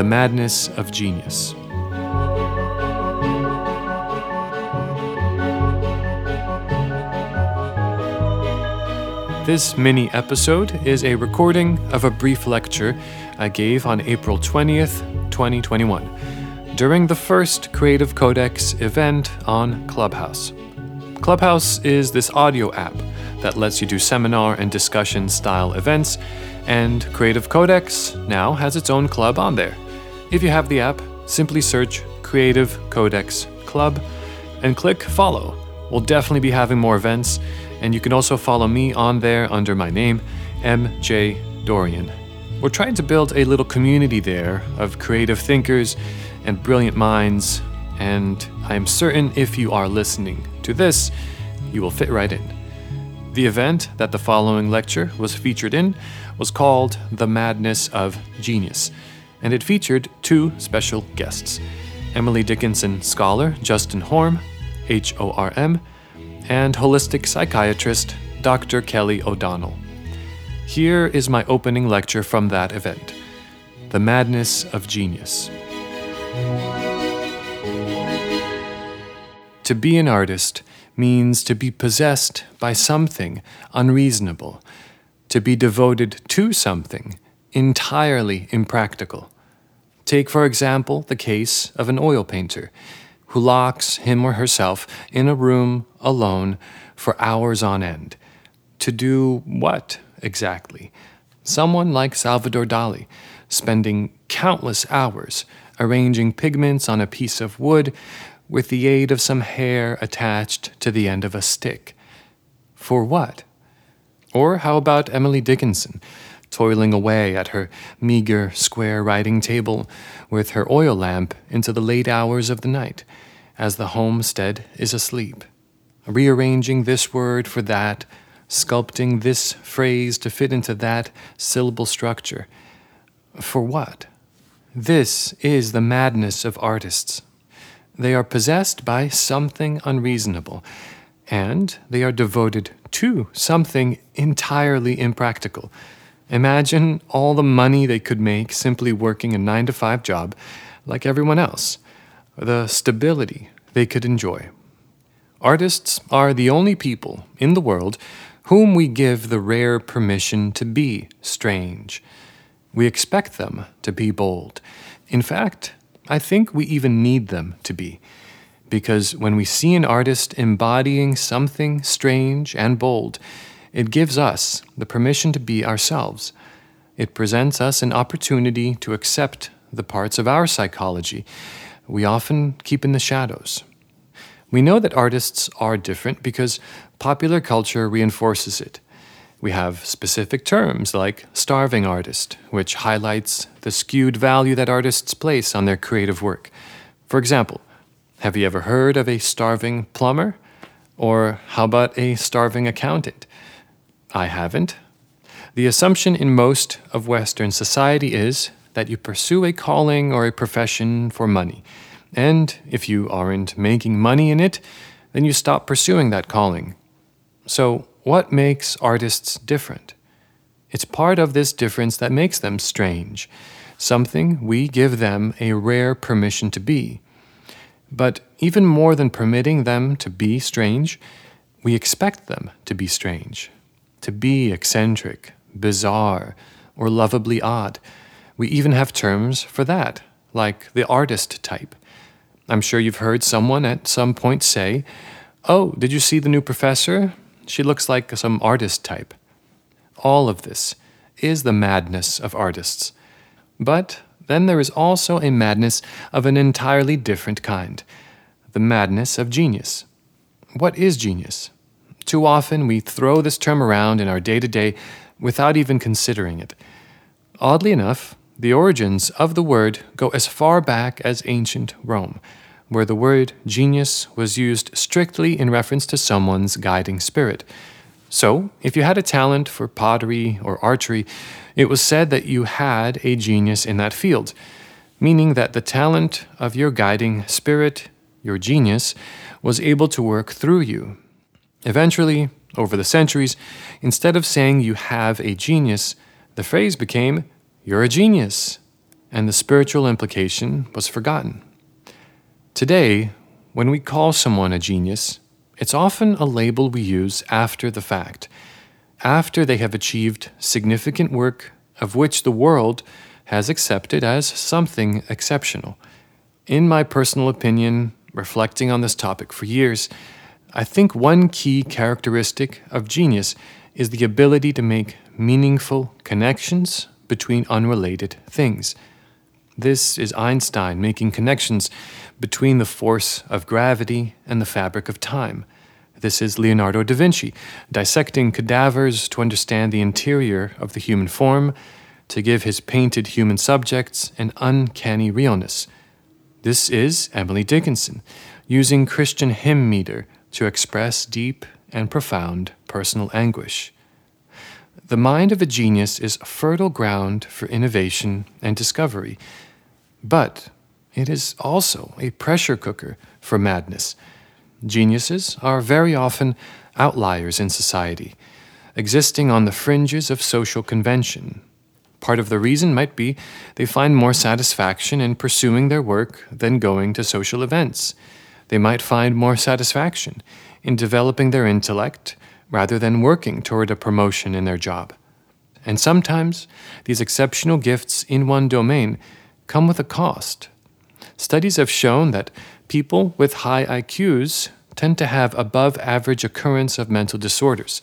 The Madness of Genius. This mini episode is a recording of a brief lecture I gave on April 20th, 2021, during the first Creative Codex event on Clubhouse. Clubhouse is this audio app that lets you do seminar and discussion style events, and Creative Codex now has its own club on there. If you have the app, simply search Creative Codex Club and click follow. We'll definitely be having more events, and you can also follow me on there under my name, MJ Dorian. We're trying to build a little community there of creative thinkers and brilliant minds, and I am certain if you are listening to this, you will fit right in. The event that the following lecture was featured in was called The Madness of Genius, and it featured two special guests Emily Dickinson scholar Justin Horm, H O R M, and holistic psychiatrist Dr. Kelly O'Donnell. Here is my opening lecture from that event The Madness of Genius. To be an artist means to be possessed by something unreasonable, to be devoted to something entirely impractical. Take, for example, the case of an oil painter who locks him or herself in a room alone for hours on end. To do what exactly? Someone like Salvador Dali, spending countless hours arranging pigments on a piece of wood with the aid of some hair attached to the end of a stick. For what? Or how about Emily Dickinson, toiling away at her meager square writing table with her oil lamp into the late hours of the night, as the homestead is asleep, rearranging this word for that, sculpting this phrase to fit into that syllable structure. For what? This is the madness of artists. They are possessed by something unreasonable, and they are devoted to something entirely impractical. Imagine all the money they could make simply working a 9 to 5 job like everyone else, the stability they could enjoy. Artists are the only people in the world whom we give the rare permission to be strange. We expect them to be bold. In fact, I think we even need them to be. Because when we see an artist embodying something strange and bold, it gives us the permission to be ourselves. It presents us an opportunity to accept the parts of our psychology we often keep in the shadows. We know that artists are different because popular culture reinforces it. We have specific terms like starving artist, which highlights the skewed value that artists place on their creative work. For example, have you ever heard of a starving plumber? Or how about a starving accountant? I haven't. The assumption in most of Western society is that you pursue a calling or a profession for money. And if you aren't making money in it, then you stop pursuing that calling. So, what makes artists different? It's part of this difference that makes them strange, something we give them a rare permission to be. But even more than permitting them to be strange, we expect them to be strange, to be eccentric, bizarre, or lovably odd. We even have terms for that, like the artist type. I'm sure you've heard someone at some point say, Oh, did you see the new professor? She looks like some artist type. All of this is the madness of artists. But then there is also a madness of an entirely different kind the madness of genius. What is genius? Too often we throw this term around in our day to day without even considering it. Oddly enough, the origins of the word go as far back as ancient Rome where the word genius was used strictly in reference to someone's guiding spirit. So, if you had a talent for pottery or archery, it was said that you had a genius in that field, meaning that the talent of your guiding spirit, your genius, was able to work through you. Eventually, over the centuries, instead of saying you have a genius, the phrase became, you're a genius. and the spiritual implication was forgotten. Today, when we call someone a genius, it's often a label we use after the fact, after they have achieved significant work of which the world has accepted as something exceptional. In my personal opinion, reflecting on this topic for years, I think one key characteristic of genius is the ability to make meaningful connections between unrelated things. This is Einstein making connections between the force of gravity and the fabric of time. This is Leonardo da Vinci dissecting cadavers to understand the interior of the human form, to give his painted human subjects an uncanny realness. This is Emily Dickinson using Christian hymn meter to express deep and profound personal anguish. The mind of a genius is fertile ground for innovation and discovery, but it is also a pressure cooker for madness. Geniuses are very often outliers in society, existing on the fringes of social convention. Part of the reason might be they find more satisfaction in pursuing their work than going to social events. They might find more satisfaction in developing their intellect rather than working toward a promotion in their job. And sometimes these exceptional gifts in one domain come with a cost. Studies have shown that people with high IQs tend to have above average occurrence of mental disorders,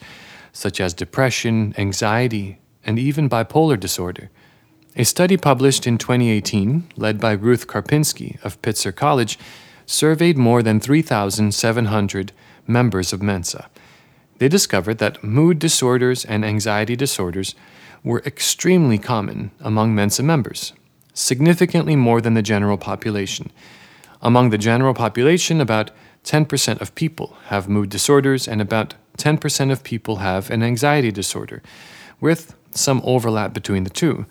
such as depression, anxiety, and even bipolar disorder. A study published in 2018, led by Ruth Karpinski of Pitzer College, surveyed more than 3,700 members of Mensa. They discovered that mood disorders and anxiety disorders were extremely common among Mensa members, significantly more than the general population. Among the general population, about 10% of people have mood disorders, and about 10% of people have an anxiety disorder, with some overlap between the two.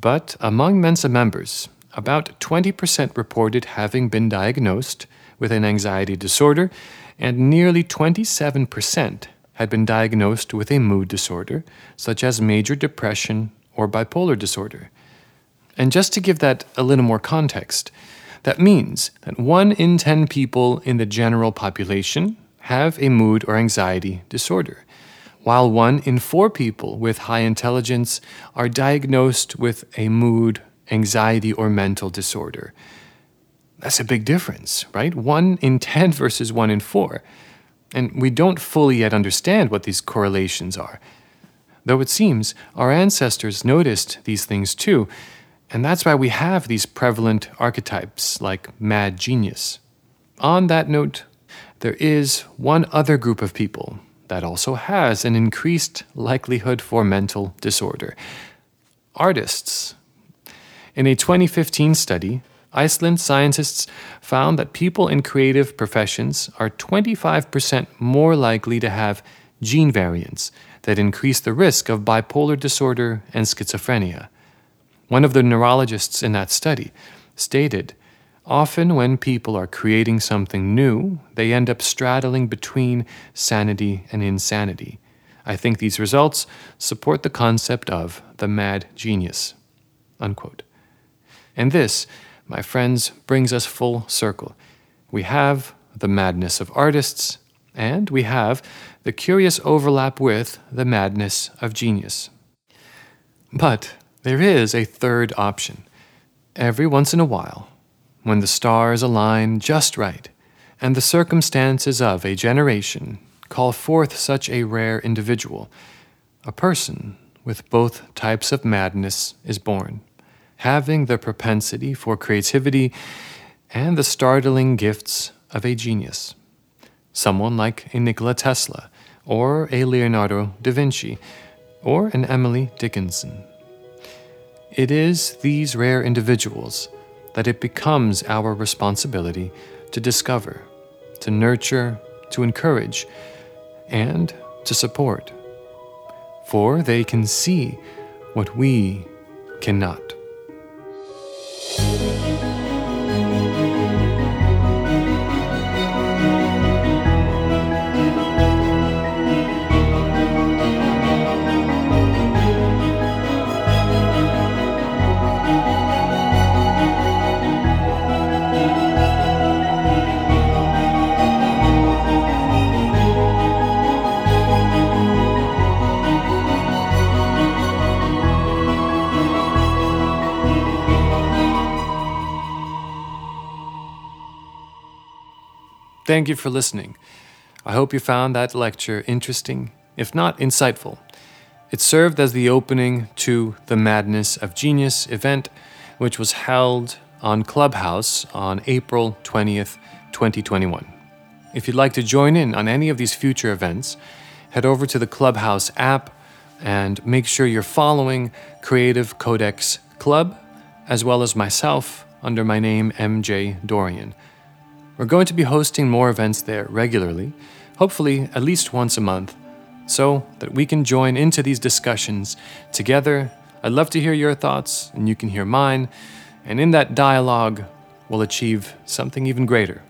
But among Mensa members, about 20% reported having been diagnosed with an anxiety disorder, and nearly 27% had been diagnosed with a mood disorder, such as major depression or bipolar disorder. And just to give that a little more context, that means that 1 in 10 people in the general population have a mood or anxiety disorder, while 1 in 4 people with high intelligence are diagnosed with a mood anxiety, or mental disorder. That's a big difference, right? One in 10 versus one in four. And we don't fully yet understand what these correlations are. Though it seems our ancestors noticed these things too, and that's why we have these prevalent archetypes like mad genius. On that note, there is one other group of people that also has an increased likelihood for mental disorder artists in a 2015 study, Iceland scientists found that people in creative professions are 25% more likely to have gene variants that increase the risk of bipolar disorder and schizophrenia. One of the neurologists in that study stated Often, when people are creating something new, they end up straddling between sanity and insanity. I think these results support the concept of the mad genius. Unquote. And this, my friends, brings us full circle. We have the madness of artists, and we have the curious overlap with the madness of genius. But there is a third option. Every once in a while, when the stars align just right, and the circumstances of a generation call forth such a rare individual, a person with both types of madness is born having the propensity for creativity and the startling gifts of a genius. Someone like a Nikola Tesla, or a Leonardo da Vinci, or an Emily Dickinson. It is these rare individuals that it becomes our responsibility to discover, to nurture, to encourage, and to support. For they can see what we cannot. Thank you for listening. I hope you found that lecture interesting, if not insightful. It served as the opening to the Madness of Genius event, which was held on Clubhouse on April 20th, 2021. If you'd like to join in on any of these future events, head over to the Clubhouse app and make sure you're following Creative Codex Club, as well as myself under my name MJ Dorian. We're going to be hosting more events there regularly, hopefully at least once a month, so that we can join into these discussions together. I'd love to hear your thoughts, and you can hear mine, and in that dialogue, we'll achieve something even greater.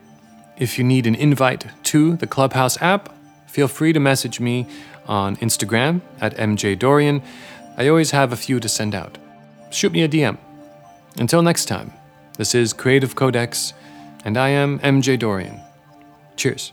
If you need an invite to the Clubhouse app, feel free to message me on Instagram at mjdorian. I always have a few to send out. Shoot me a DM. Until next time, this is Creative Codex, and I am MJ Dorian. Cheers.